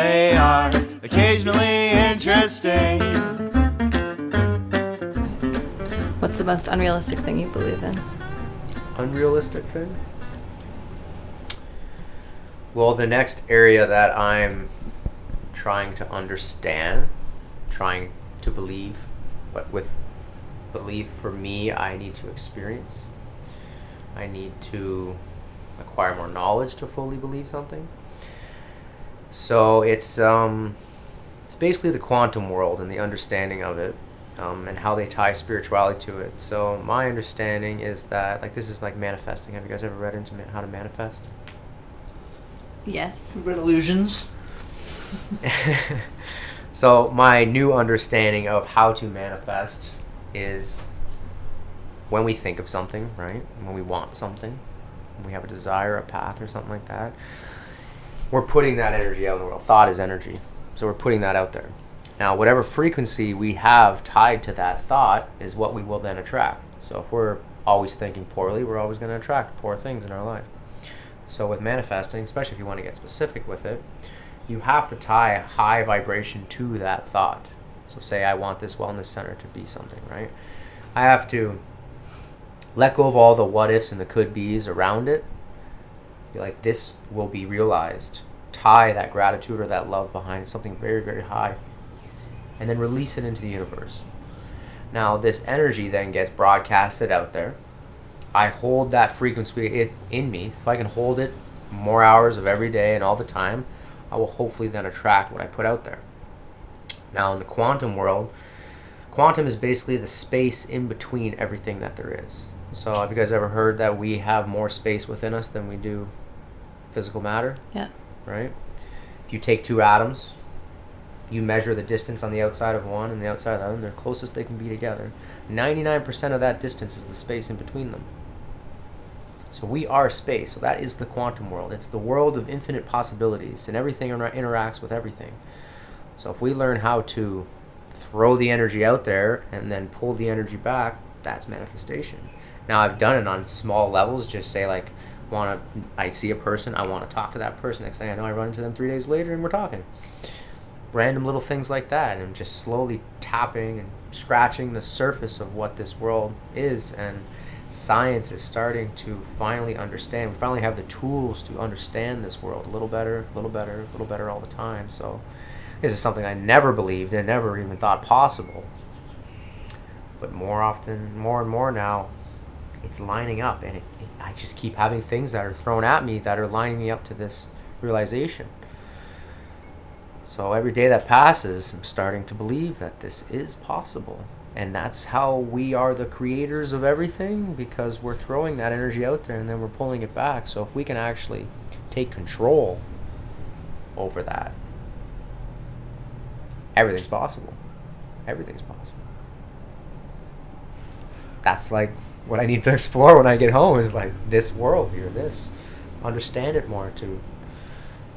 They are occasionally interesting. What's the most unrealistic thing you believe in? unrealistic thing? Well, the next area that I'm trying to understand, trying to believe, but with belief for me, I need to experience. I need to acquire more knowledge to fully believe something. So it's um, it's basically the quantum world and the understanding of it um, and how they tie spirituality to it. So my understanding is that like this is like manifesting. Have you guys ever read into ma- how to manifest? Yes. Red illusions. so my new understanding of how to manifest is when we think of something, right? When we want something, when we have a desire, a path, or something like that, we're putting that energy out in the world. Thought is energy, so we're putting that out there. Now, whatever frequency we have tied to that thought is what we will then attract. So if we're always thinking poorly, we're always going to attract poor things in our life. So with manifesting, especially if you want to get specific with it, you have to tie a high vibration to that thought. So say I want this wellness center to be something, right? I have to let go of all the what ifs and the could be's around it. Be like, this will be realized. Tie that gratitude or that love behind something very, very high. And then release it into the universe. Now, this energy then gets broadcasted out there. I hold that frequency in me. If I can hold it more hours of every day and all the time, I will hopefully then attract what I put out there. Now, in the quantum world, quantum is basically the space in between everything that there is. So, have you guys ever heard that we have more space within us than we do physical matter? Yeah. Right? If you take two atoms, you measure the distance on the outside of one and the outside of the other, and they're closest they can be together. 99% of that distance is the space in between them. So we are space. So that is the quantum world. It's the world of infinite possibilities, and everything inter- interacts with everything. So if we learn how to throw the energy out there and then pull the energy back, that's manifestation. Now I've done it on small levels. Just say like, want to, I see a person, I want to talk to that person. Next thing I know, I run into them three days later, and we're talking. Random little things like that, and just slowly tapping and scratching the surface of what this world is, and science is starting to finally understand. We finally have the tools to understand this world a little better, a little better, a little better all the time. So, this is something I never believed and never even thought possible. But more often, more and more now, it's lining up, and it, it, I just keep having things that are thrown at me that are lining me up to this realization. So every day that passes, I'm starting to believe that this is possible. And that's how we are the creators of everything because we're throwing that energy out there and then we're pulling it back. So if we can actually take control over that, everything's possible. Everything's possible. That's like what I need to explore when I get home is like this world here, this. Understand it more to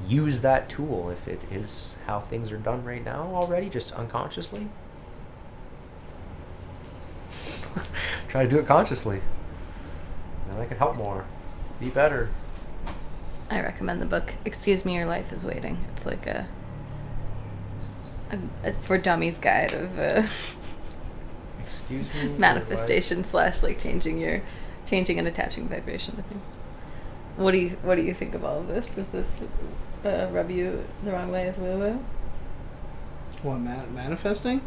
use that tool if it is how things are done right now already, just unconsciously. Try to do it consciously. Then I can help more, be better. I recommend the book Excuse Me, Your Life is Waiting. It's like a, a, a for dummies guide of uh, Excuse me. manifestation slash like changing your changing and attaching vibration to things. What do you what do you think of all of this? Does this uh, rub you the wrong way as well? What, ma- manifesting?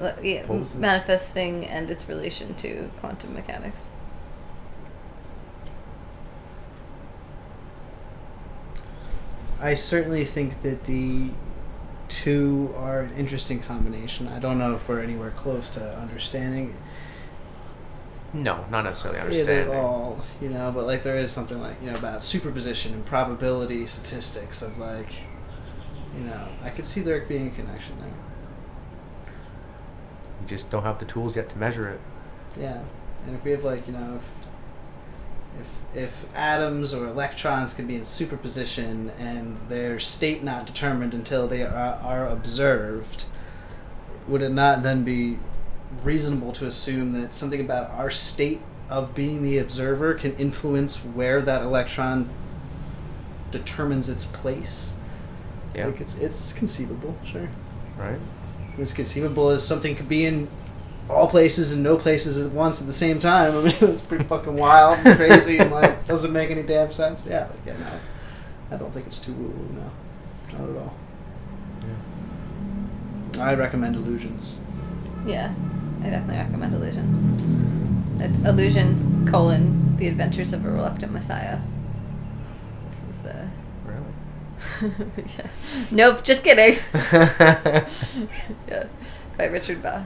L- Yeah, What was it? manifesting and its relation to quantum mechanics. I certainly think that the two are an interesting combination. I don't know if we're anywhere close to understanding No, not necessarily understanding it at all, you know, but like there is something like, you know, about superposition and probability statistics of like, you know, I could see there being a connection there. You just don't have the tools yet to measure it. Yeah, and if we have like you know if if atoms or electrons can be in superposition and their state not determined until they are, are observed, would it not then be reasonable to assume that something about our state of being the observer can influence where that electron determines its place? Yeah. Like it's it's conceivable, sure. Right. It's conceivable as something could be in all places and no places at once at the same time. I mean, it's pretty fucking wild and crazy and like doesn't make any damn sense. Yeah, like, yeah, no, I don't think it's too woo woo. No, not at all. I recommend illusions. Yeah, I definitely recommend Illusions. It's Illusions colon The Adventures of a Reluctant Messiah. This is uh Really. yeah. Nope, just kidding. yeah, by Richard Bach.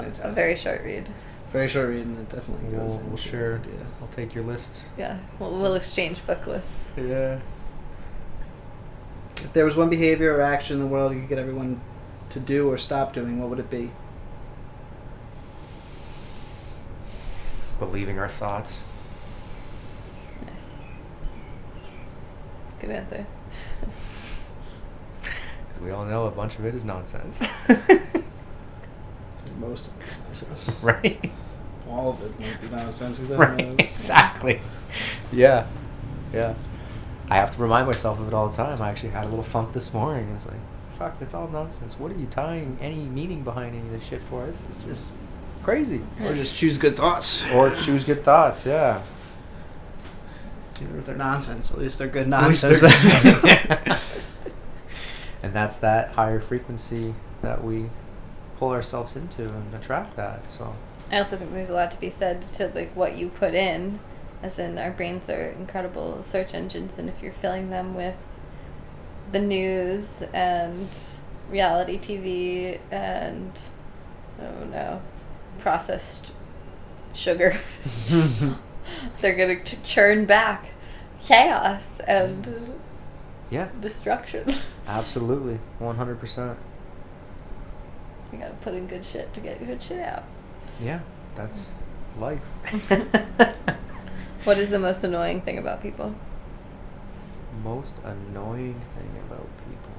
It's A very short read. very short read and it definitely goes We'll, into we'll it, share. Yeah. I'll take your list. Yeah, we'll, we'll exchange book lists. Yeah. If there was one behavior or action in the world you could get everyone to do or stop doing, what would it be? Believing our thoughts. Nice. Good answer. 'Cause we all know a bunch of it is nonsense. Most of it's nonsense. right? All of it might be nonsense. Who the hell Right. knows? Exactly. Yeah. Yeah. I have to remind myself of it all the time. I actually had a little funk this morning. It's like, fuck, it's all nonsense. What are you tying any meaning behind any of this shit for? It's, it's just crazy. Or just choose good thoughts. Or choose good thoughts, yeah. Even if they're nonsense, at least they're good nonsense. they're- and that's that higher frequency that we pull ourselves into and attract that. So I also think there's a lot to be said to like what you put in, as in our brains are incredible search engines, and if you're filling them with the news and reality TV and oh don't processed sugar, they're gonna ch- churn back chaos and yeah, destruction. absolutely, one hundred percent. You gotta put in good shit to get good shit out. Yeah, that's life. What is the most annoying thing about people? Most annoying thing about people.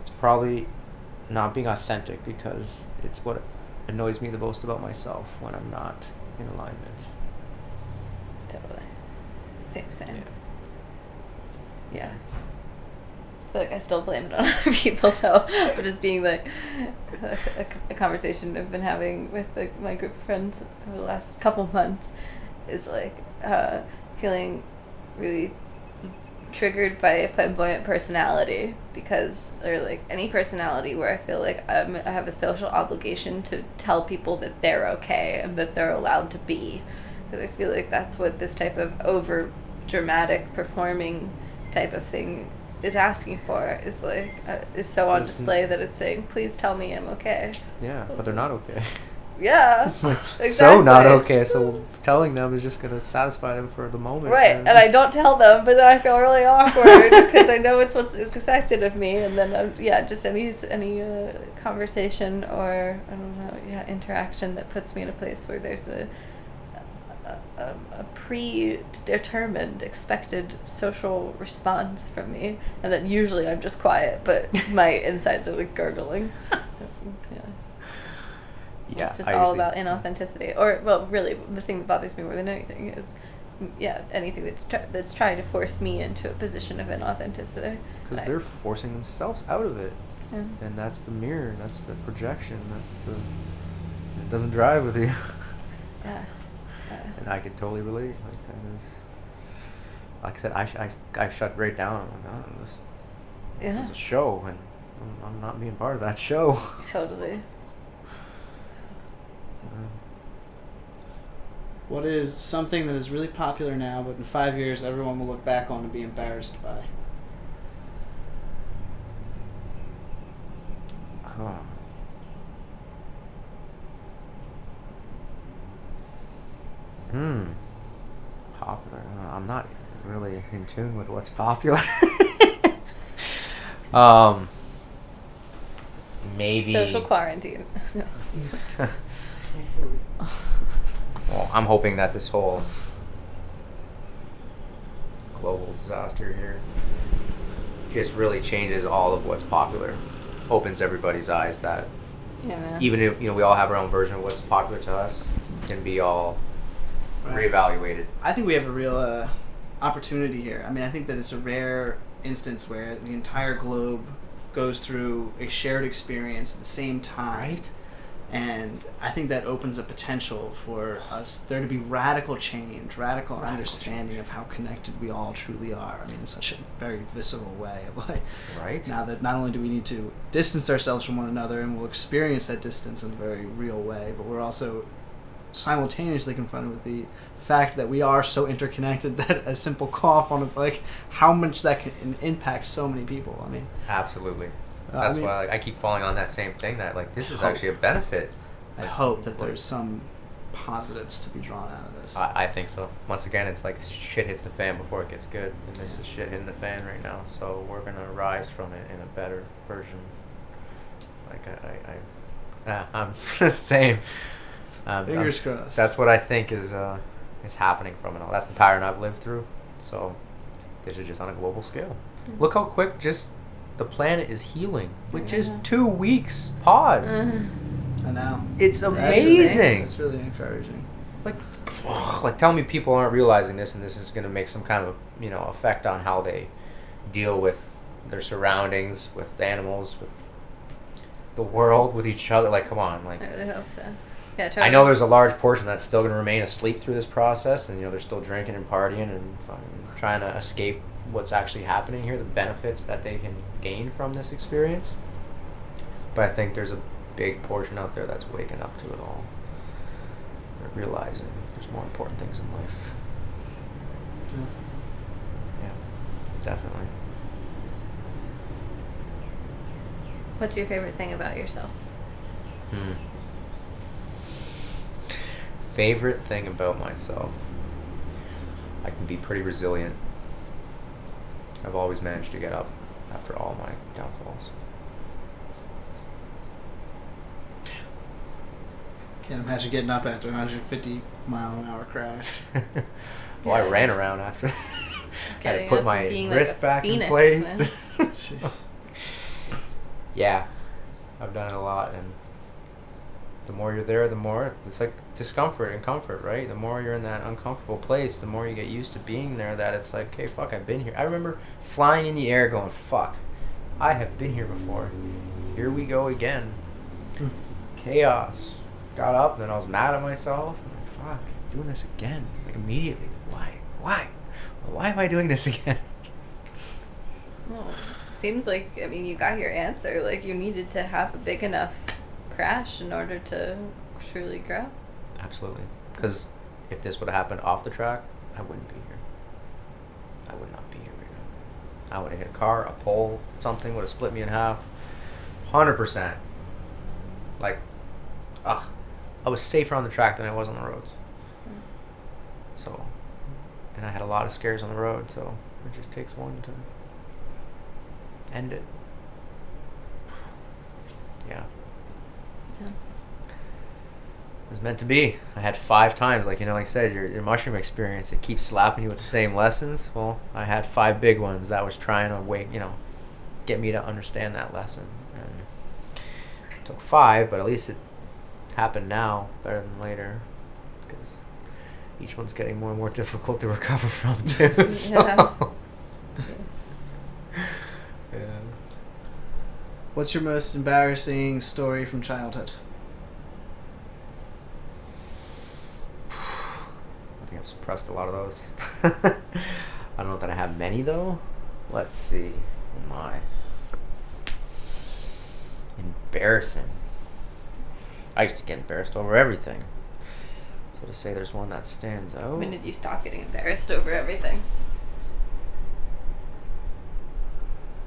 It's probably not being authentic because it's what annoys me the most about myself when I'm not in alignment. Totally. Same, same. Yeah. Yeah. I feel like I still blame it on other people though. of just being like a, a, a conversation I've been having with like my group of friends over the last couple months is like uh, feeling really triggered by a flamboyant personality because or like any personality where I feel like I'm, I have a social obligation to tell people that they're okay and that they're allowed to be. Because I feel like that's what this type of over dramatic performing type of thing is asking for is like uh, is so on Listen. display that it's saying please tell me I'm okay. Yeah, but they're not okay. Yeah. So not okay. So telling them is just gonna satisfy them for the moment. Right, and I don't tell them, but then I feel really awkward because I know it's what's it's expected of me, and then uh, yeah, just any any uh, conversation or I don't know, yeah, interaction that puts me in a place where there's a, a, a predetermined expected social response from me, and then usually I'm just quiet, but my insides are like gurgling. Yeah. Yeah, it's just I all about inauthenticity. Or, well, really, the thing that bothers me more than anything is, yeah, anything that's try- that's trying to force me into a position of inauthenticity. because they're forcing themselves out of it, Yeah. and that's the mirror. That's the projection. That's the. It doesn't drive with you. yeah. And I could totally relate. Like that is. Like I said, I, sh- I, I shut right down. I'm like, oh, this, this is a show, and I'm, I'm not being part of that show. totally. What is something that is really popular now, but in five years everyone will look back on and be embarrassed by? huh. Hmm. popular? Uh, I'm not really in tune with what's popular. um, maybe. Social quarantine. No. well, I'm hoping that this whole global disaster here just really changes all of what's popular, opens everybody's eyes that Yeah. even if you know we all have our own version of what's popular to us, can be all Right. reevaluated. I think we have a real uh, opportunity here. I mean, I think that it's a rare instance where the entire globe goes through a shared experience at the same time. Right? And I think that opens a potential for us there to be radical change, radical, Radical understanding change. of how connected we all truly are. I mean, in such a very visceral way. Of like, Right? now that not only do we need to distance ourselves from one another and we'll experience that distance in a very real way, but we're also simultaneously confronted with the fact that we are so interconnected that a simple cough on a, like how much that can impact so many people. I mean, Absolutely. uh, That's I, mean, why like, I keep falling on that same thing that like this is Hope. actually a benefit. I Like, hope that there's some positives to be drawn out of this. I, I think so. Once again, it's like shit hits the fan before it gets good, and this is shit hitting the fan right now. So we're gonna rise from it in a better version. Like I, I, I ah, I'm the same. Um, Fingers I'm- crossed. That's what I think is uh, is happening from it all. That's the pattern I've lived through. So this is just on a global scale. Look how quick just the planet is healing with just two weeks pause. Mm. I know. It's amazing. Really, it's really encouraging. like like tell me people aren't realizing this and this is going to make some kind of you know effect on how they deal with their surroundings with animals with the world with each other like come on like I really hope so. Yeah. I know there's a large portion that's still going to remain asleep through this process and you know they're still drinking and partying and trying to escape what's actually happening here the benefits that they can gain from this experience but I think there's a big portion out there that's waking up to it all They're realizing there's more important things in life Yeah. yeah definitely What's your favorite thing about yourself? Hmm. Favorite thing about myself. I can be pretty resilient. I've always managed to get up after all my downfalls. Can't imagine getting up after a 150 mile an hour crash. well, I ran around after. Had to put my and being like wrist a back in place. yeah, I've done it a lot, and the more you're there, the more it's like discomfort and comfort, right? The more you're in that uncomfortable place, the more you get used to being there. That it's like, okay, fuck, I've been here. I remember flying in the air, going, fuck, I have been here before. Here we go again. Chaos. Got up, and then I was mad at myself. I'm like, fuck, doing this again, like immediately. Why? Why? Why am I doing this again? Well, seems like I mean you got your answer. Like you needed to have a big enough crash in order to truly grow. Absolutely. Because if this would have happened off the track, I wouldn't be here. I would not be here right now. I would have hit a car, a pole, something would have split me in half. 100%. Like, ah, I was safer on the track than I was on the roads. So, and I had a lot of scares on the road, so it just takes one to end it. Yeah. Yeah. It was meant to be. I had five times, like you know, like I said, your, your mushroom experience. It keeps slapping you with the same lessons. Well, I had five big ones that was trying to wake, you know, get me to understand that lesson. And it took five, but at least it happened now, better than later, because each one's getting more and more difficult to recover from too. so. Yeah. What's your most embarrassing story from childhood? I think I've suppressed a lot of those. I don't know that I have many though. Let's see. Oh my. Embarrassing. I used to get embarrassed over everything. So to say there's one that stands out. When did you stop getting embarrassed over everything?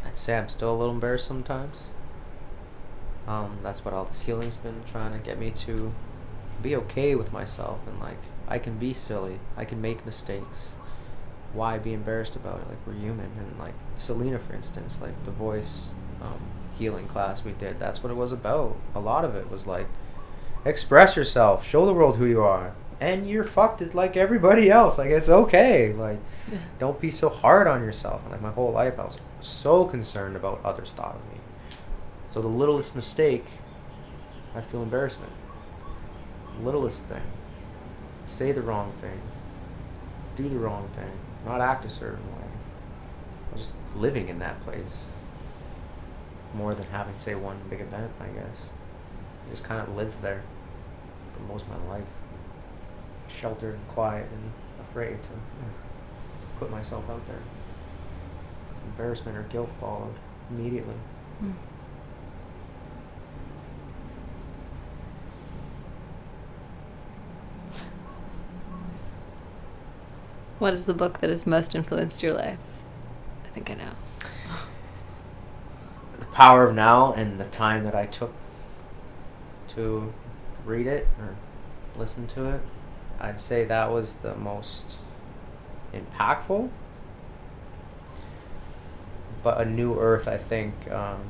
I'd say I'm still a little embarrassed sometimes. Um, that's what all this healing's been trying to get me to be okay with myself and like I can be silly. I can make mistakes. Why be embarrassed about it? Like we're human and like Selena for instance, like the voice um, healing class we did, that's what it was about. A lot of it was like express yourself, show the world who you are. And you're fucked it like everybody else. Like it's okay. Like don't be so hard on yourself. And like my whole life I was so concerned about others thought of me. So the littlest mistake, I'd feel embarrassment. Littlest thing. Say the wrong thing. Do the wrong thing. Not act a certain way. I was just living in that place. More than having, say, one big event, I guess. I just kind of lived there for most of my life. Sheltered and quiet and afraid to put myself out there. embarrassment or guilt followed immediately. Mm. What is the book that has most influenced your life? I think I know. the power of now and the time that I took to read it or listen to it, I'd say that was the most impactful. But A New Earth, I think, um,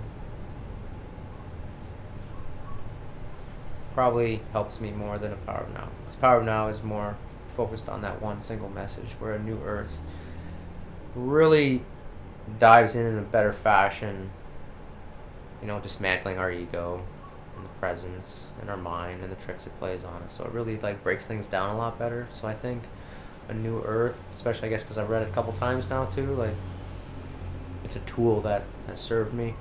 probably helps me more than A Power of Now. Because Power of Now is more focused on that one single message, where A New Earth really dives in in a better fashion you know, dismantling our ego and the presence and our mind and the tricks it plays on us. So it really like breaks things down a lot better. So I think a new Earth, especially I guess because I've read it a couple times now too, like it's a tool that has served me.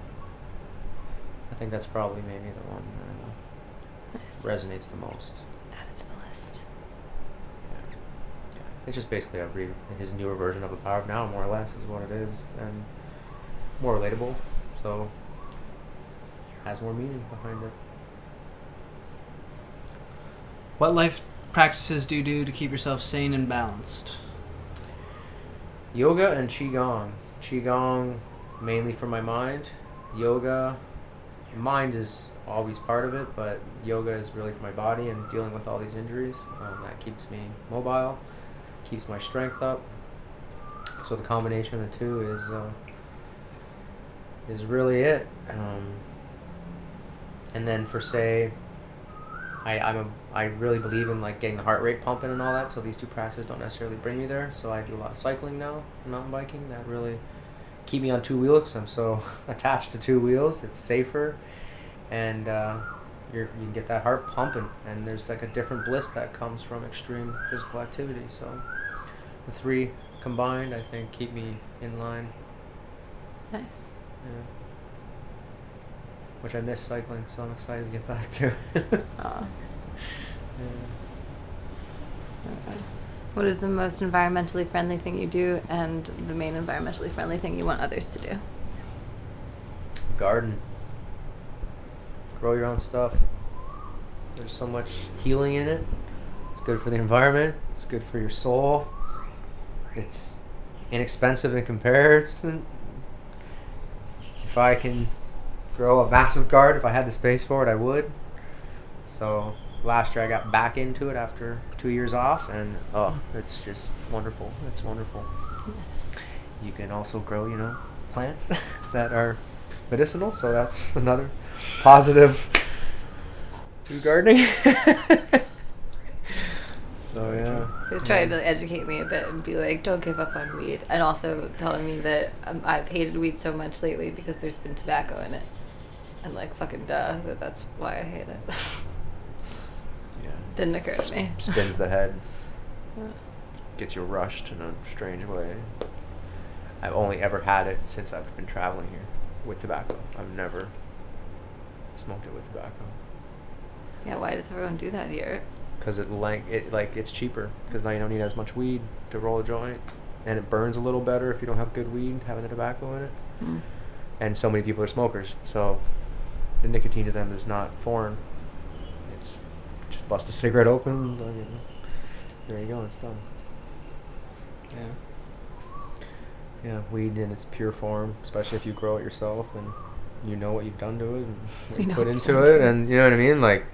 I think that's probably maybe the one that uh, resonates the most. Add it to the list. Yeah. yeah. It's just basically a re- his newer version of a Power of Now, more or less, is what it is, and more relatable. So has more meaning behind it. What life practices do you do to keep yourself sane and balanced? Yoga and Qigong. Qigong mainly for my mind. Yoga, mind is always part of it, but yoga is really for my body and dealing with all these injuries. Um, that keeps me mobile, keeps my strength up. So the combination of the two is uh, is really it. Um, and then for say, I I'm a I really believe in like getting the heart rate pumping and all that. So these two practices don't necessarily bring me there. So I do a lot of cycling now, mountain biking. That really keep me on two wheels because I'm so attached to two wheels. It's safer, and uh, you can get that heart pumping. And there's like a different bliss that comes from extreme physical activity. So the three combined, I think, keep me in line. Nice. Yeah. Which I miss cycling, so I'm excited to get back to. Yeah. What is the most environmentally friendly thing you do, and the main environmentally friendly thing you want others to do? garden. Grow your own stuff. There's so much healing in it. It's good for the environment. It's good for your soul. It's inexpensive in comparison. If I can grow a massive garden, if I had the space for it, I would. So last year I got back into it after two years off, and oh, it's just wonderful. It's wonderful. Yes. You can also grow, you know, plants that are medicinal, so that's another positive to gardening. so yeah. He's trying to educate me a bit and be like, "Don't give up on weed," and also telling me that um, I've hated weed so much lately because there's been tobacco in it, and like fucking duh, that that's why I hate it. Yeah. Didn't occur to me. Spins the head, gets you rushed in a strange way. I've only ever had it since I've been traveling here with tobacco. I've never smoked it with tobacco yeah, why does everyone do that here? because it like it like it's cheaper because now you don't need as much weed to roll a joint, and it burns a little better if you don't have good weed having the tobacco in it. Mm. and so many people are smokers. So the nicotine to them is not foreign. It's just bust a cigarette open. fucking- There you go. It's done. Yeah. Yeah, weed in its pure form, especially if you grow it yourself and you know what you've done to it and what You you know put into it, and you know what I mean. Like,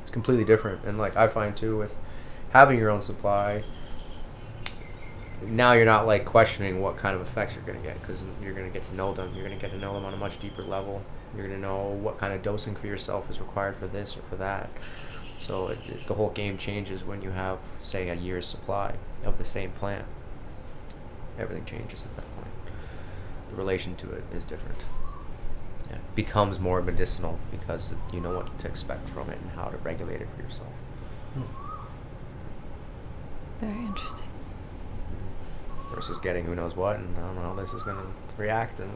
it's completely different. And like I find too with having your own supply, now you're not like questioning what kind of effects you're gonna get because you're gonna get to know them. You're gonna get to know them on a much deeper level. You're gonna know what kind of dosing for yourself is required for this or for that. So it, it- the whole game changes when you have, say, a year's supply of the same plant. Everything changes at that point. The relation to it is different. Yeah, it becomes more medicinal because you know what to expect from it and how to regulate it for yourself. Hmm. Very interesting. Versus getting who knows what, and I don't know how this is going to react, and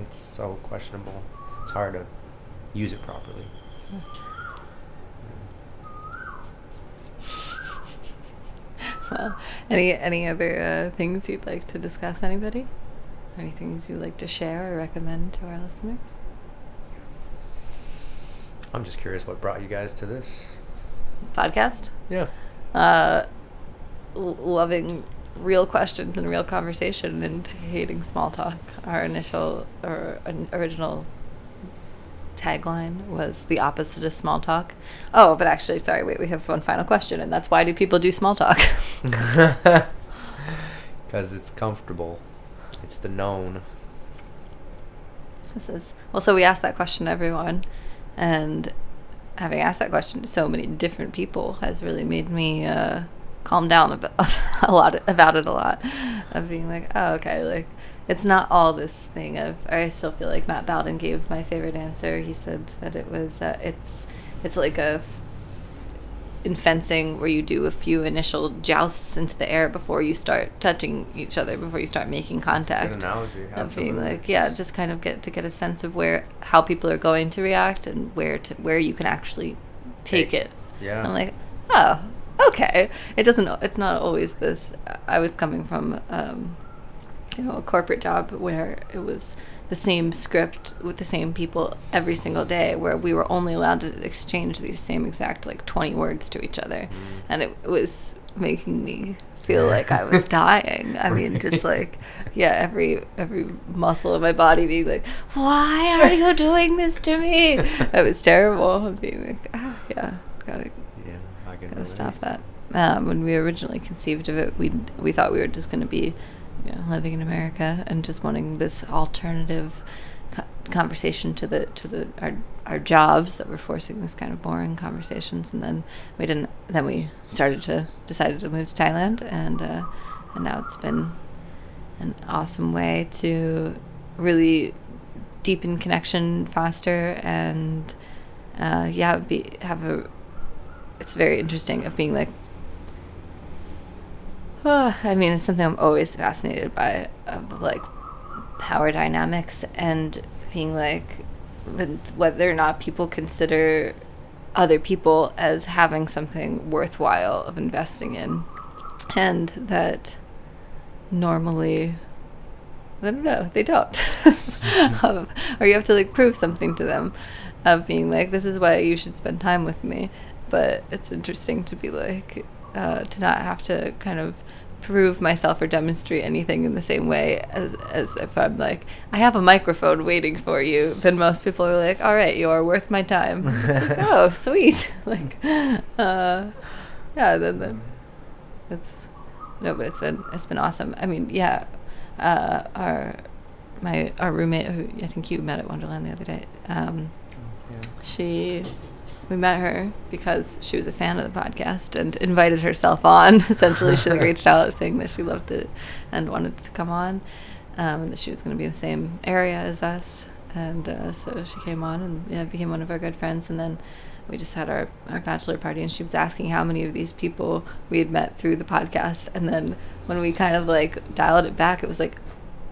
it's so questionable. It's hard to use it properly. Hmm. Well, any any other uh, things you'd like to discuss? Anybody? Any things you'd like to share or recommend to our listeners? I'm just curious what brought you guys to this. Podcast. Yeah. Uh, l- loving real questions and real conversation and hating small talk. Our initial or an original tagline was the opposite of small talk. Oh, but actually, sorry, wait, we have one final question, and that's why do people do small talk? Because it's comfortable. It's the known. This is well. So we asked that question to everyone, and having asked that question to so many different people has really made me uh, calm down about a lot about it a lot. Of being like, oh, okay, like it's not all this thing of. Or I still feel like Matt Bowden gave my favorite answer. He said that it was uh, it's it's like a in fencing where you do a few initial jousts into the air before you start touching each other before you start making contact Good analogy. of being like yeah just kind of get to get a sense of where how people are going to react and where to where you can actually take, Take. it Yeah. i'm like oh okay. It doesn't it's not always this i was coming from um you know a corporate job where it was the same script with the same people every single day where we were only allowed to exchange these same exact like 20 words to each other. Mm. and it was making me feel like i was dying. I mean just like yeah every every muscle of my body being like why are you doing this to me? It was terrible. Being like ah, yeah gotta yeah, I can relate. stop that. Um, when we originally conceived of it, we we thought we were just going to be, you know, living in America and just wanting this alternative co- conversation to the to the our our jobs that were forcing this kind of boring conversations. And then we didn't. Then we started to decided to move to Thailand, and uh, and now it's been an awesome way to really deepen connection faster and uh, yeah be have a it's very interesting of being like I mean it's something I'm always fascinated by of like power dynamics and being like whether or not people consider other people as having something worthwhile of investing in and that normally I don't know. They don't. um, or you have to like prove something to them of being like, this is why you should spend time with me. But it's interesting to be like, uh, to not have to kind of prove myself or demonstrate anything in the same way as, as if I'm like, I have a microphone waiting for you. Then most people are like, all right, you are worth my time. Like, oh, sweet. like, uh, yeah, then, then it's no, but it's been it's been awesome. I mean, yeah, uh, our my our roommate who I think you met at Wonderland the other day. Um, Yeah. she we met her because she was a fan of the podcast and invited herself on. Essentially, she like reached out saying that she loved it and wanted to come on, um, and that she was going to be in the same area as us. And uh, so she came on and yeah, became one of our good friends. And then we just had our, our bachelor party, and she was asking how many of these people we had met through the podcast. And then when we kind of like dialed it back, it was like,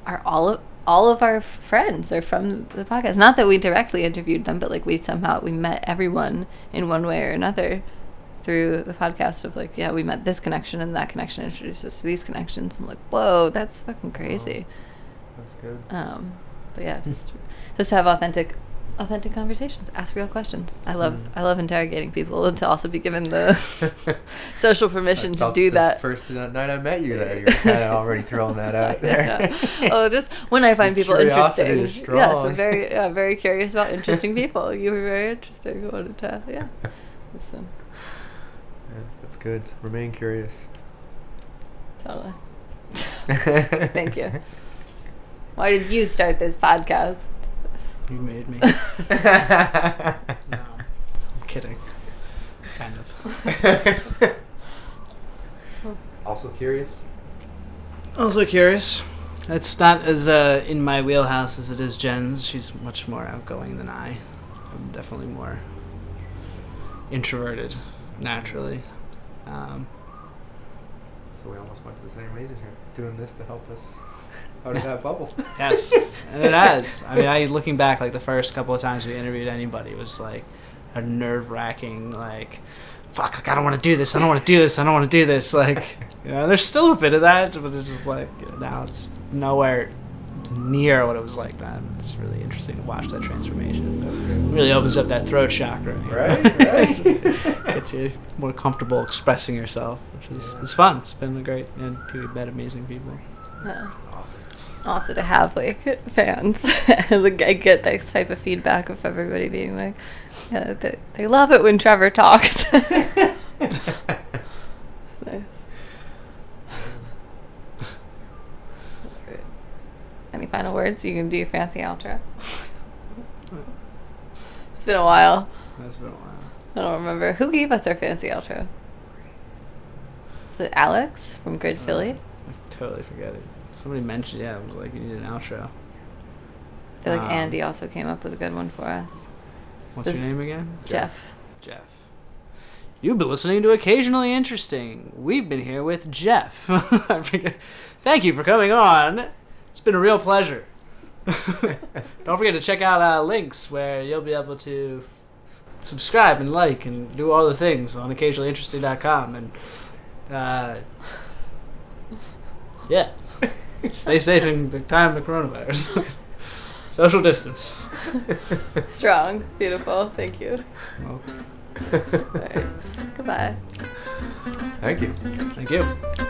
are all of all of our friends are from the podcast. Not that we directly interviewed them, but like we somehow we met everyone in one way or another through the podcast of like, yeah, we met this connection and that connection introduced us to these connections. I'm like, whoa, that's fucking crazy. That's good. Um, but yeah, just just have authentic authentic conversations. Ask real questions. I love Mm. I love interrogating people and to also be given the social permission to do the that. First night I met you there, you were kind of already throwing that out there. oh, just when I find people Curiosity interesting. is Yes, strong. I'm very, yeah, very curious about interesting people. You were very interesting. I wanted to, yeah, Listen, Yeah, that's good. Remain curious. totally. Thank you. Why did you start this podcast? You made me. no, I'm kidding. Kind of. also curious. Also curious. It's not as uh, in my wheelhouse as it is Jen's. She's much more outgoing than I. I'm definitely more introverted naturally. Um, So we almost went to the same reason here. Doing this to help us out of that bubble. yes, and it has. I mean, I looking back, like the first couple of times we interviewed anybody was like a nerve wracking, like, fuck, like I don't want to do this. I don't want to do this. I don't want to do this. Like, you know, there's still a bit of that, but it's just like you know, now it's nowhere near what it was like then. It's really interesting to watch that transformation. That's good. really opens up that throat chakra. you know? Right, right. Gets you more comfortable expressing yourself, which is it's fun. It's been a great and we've met amazing people. Yeah. Awesome. Also to have like fans, like I get this type of feedback of everybody being like, yeah, they, they love it when Trevor talks. It's nice. Any final words? You can do your fancy outro. It's been a while. That's been a while. I don't remember who gave us our fancy outro. Is it Alex from Grid uh, Philly? I totally forget it. Somebody mentioned, yeah, it was like you need an outro. I feel like Um, Andy also came up with a good one for us. What's This- your name again? Jeff. Jeff. You've been listening to Occasionally Interesting. We've been here with Jeff. Thank you for coming on. It's been a real pleasure. Don't forget to check out uh, links where you'll be able to f- subscribe and like and do all the things on occasionallyinteresting.com. And uh, yeah, stay safe in the time of the coronavirus. Social distance. Strong. Beautiful. Thank you. Well, All right. Goodbye. Thank you. thank you.